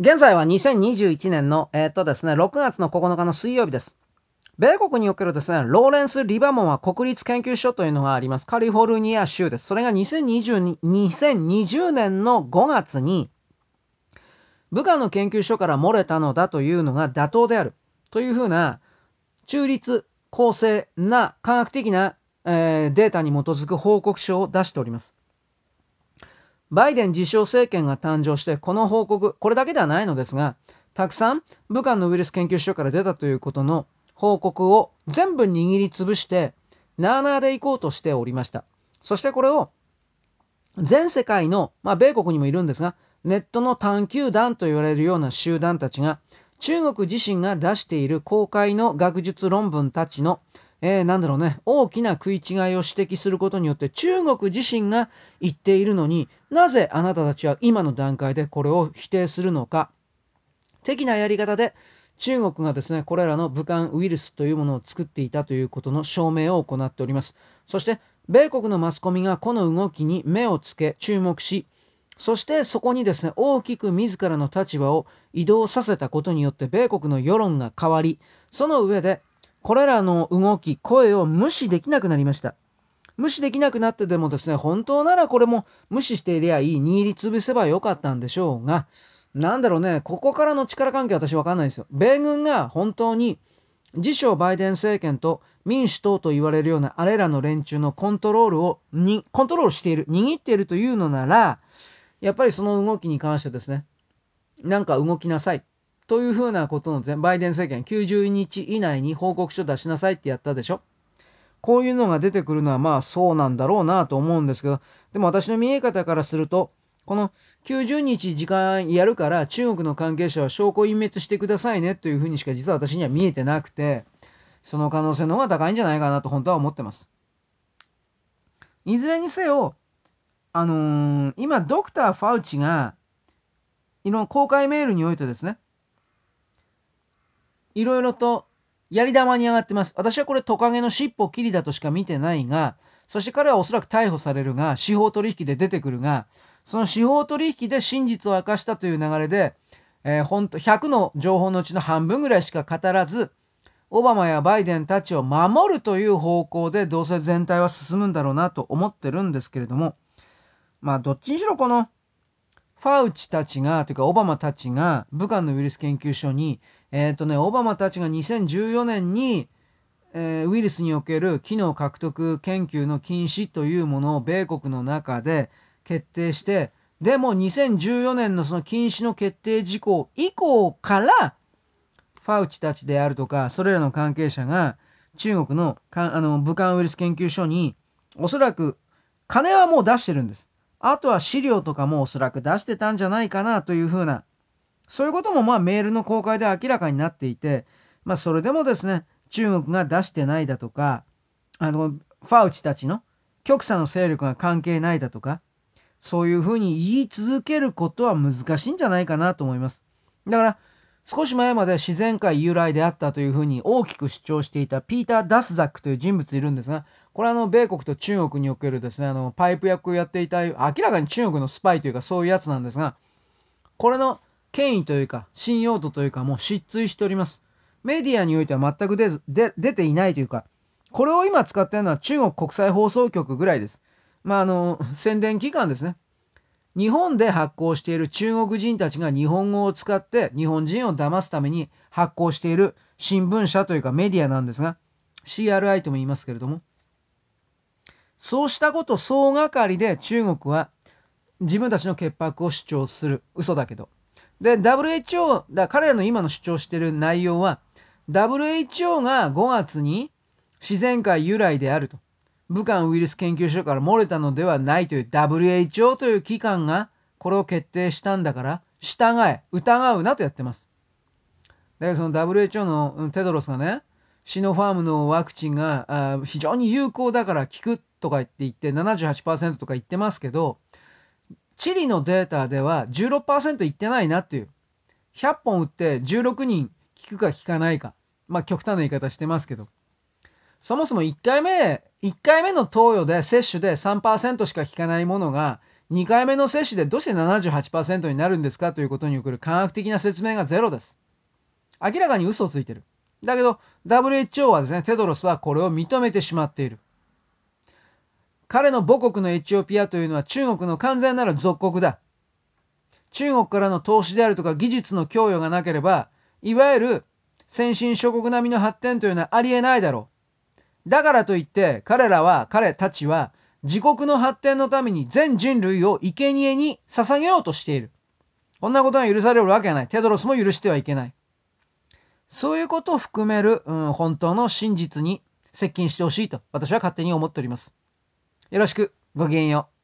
現在は2021年の、えー、っとですね、6月の9日の水曜日です。米国におけるですね、ローレンス・リバモンは国立研究所というのがあります。カリフォルニア州です。それが2020 2020年の5月に、部下の研究所から漏れたのだというのが妥当である。というふうな、中立、公正な科学的な、えー、データに基づく報告書を出しております。バイデン自称政権が誕生してこの報告これだけではないのですがたくさん武漢のウイルス研究所から出たということの報告を全部握りつぶしてなあなあでいこうとしておりました。そしてこれを全世界の、まあ、米国にもいるんですがネットの探求団と言われるような集団たちが中国自身が出している公開の学術論文たちのえー、なんだろうね、大きな食い違いを指摘することによって中国自身が言っているのになぜあなたたちは今の段階でこれを否定するのか的なやり方で中国がですね、これらの武漢ウイルスというものを作っていたということの証明を行っております。そして、米国のマスコミがこの動きに目をつけ注目し、そしてそこにですね、大きく自らの立場を移動させたことによって米国の世論が変わり、その上でこれらの動き、声を無視できなくなりました。無視できなくなってでもですね、本当ならこれも無視していりゃいい、握りつぶせばよかったんでしょうが、なんだろうね、ここからの力関係私わかんないですよ。米軍が本当に自称バイデン政権と民主党と言われるようなあれらの連中のコントロールをに、コントロールしている、握っているというのなら、やっぱりその動きに関してですね、なんか動きなさい。というふうなことの前バイデン政権90日以内に報告書出しなさいってやったでしょこういうのが出てくるのはまあそうなんだろうなと思うんですけどでも私の見え方からするとこの90日時間やるから中国の関係者は証拠隠滅してくださいねというふうにしか実は私には見えてなくてその可能性の方が高いんじゃないかなと本当は思ってます。いずれにせよあのー、今ドクター・ファウチがいろんな公開メールにおいてですねいろいろとやり玉に上がってます。私はこれトカゲの尻尾切りだとしか見てないが、そして彼はおそらく逮捕されるが、司法取引で出てくるが、その司法取引で真実を明かしたという流れで、えー、本当100の情報のうちの半分ぐらいしか語らず、オバマやバイデンたちを守るという方向でどうせ全体は進むんだろうなと思ってるんですけれども、まあどっちにしろこのファウチたちが、というかオバマたちが武漢のウイルス研究所にえっ、ー、とね、オバマたちが2014年に、えー、ウイルスにおける機能獲得研究の禁止というものを米国の中で決定して、でも2014年のその禁止の決定事項以降から、ファウチたちであるとか、それらの関係者が中国のかあの武漢ウイルス研究所におそらく金はもう出してるんです。あとは資料とかもおそらく出してたんじゃないかなというふうなそういうこともまあメールの公開で明らかになっていて、まあそれでもですね、中国が出してないだとか、あの、ファウチたちの極左の勢力が関係ないだとか、そういうふうに言い続けることは難しいんじゃないかなと思います。だから、少し前まで自然界由来であったというふうに大きく主張していたピーター・ダスザックという人物いるんですが、これはあの米国と中国におけるですね、あのパイプ役をやっていた、明らかに中国のスパイというかそういうやつなんですが、これの権威というか信用度というかもう失墜しております。メディアにおいては全く出ずで出ていないというか、これを今使っているのは中国国際放送局ぐらいです。まあ、あの、宣伝機関ですね。日本で発行している中国人たちが日本語を使って日本人を騙すために発行している新聞社というかメディアなんですが、CRI とも言いますけれども、そうしたこと総がかりで中国は自分たちの潔白を主張する。嘘だけど。で、WHO、だ彼らの今の主張してる内容は、WHO が5月に自然界由来であると。武漢ウイルス研究所から漏れたのではないという WHO という機関がこれを決定したんだから、従え、疑うなとやってます。だからその WHO のテドロスがね、シノファームのワクチンが非常に有効だから効くとか言って言って78%とか言ってますけど、チリのデータでは16%いってないなっていう。100本打って16人効くか効かないか。まあ極端な言い方してますけど。そもそも1回目、1回目の投与で接種で3%しか効かないものが2回目の接種でどうして78%になるんですかということにおける科学的な説明がゼロです。明らかに嘘をついてる。だけど WHO はですね、テドロスはこれを認めてしまっている。彼の母国のエチオピアというのは中国の完全なる属国だ。中国からの投資であるとか技術の供与がなければ、いわゆる先進諸国並みの発展というのはありえないだろう。だからといって彼らは、彼たちは自国の発展のために全人類を生贄に捧げようとしている。こんなことが許されるわけがない。テドロスも許してはいけない。そういうことを含める、うん、本当の真実に接近してほしいと私は勝手に思っております。よろしく。ごきげんよう。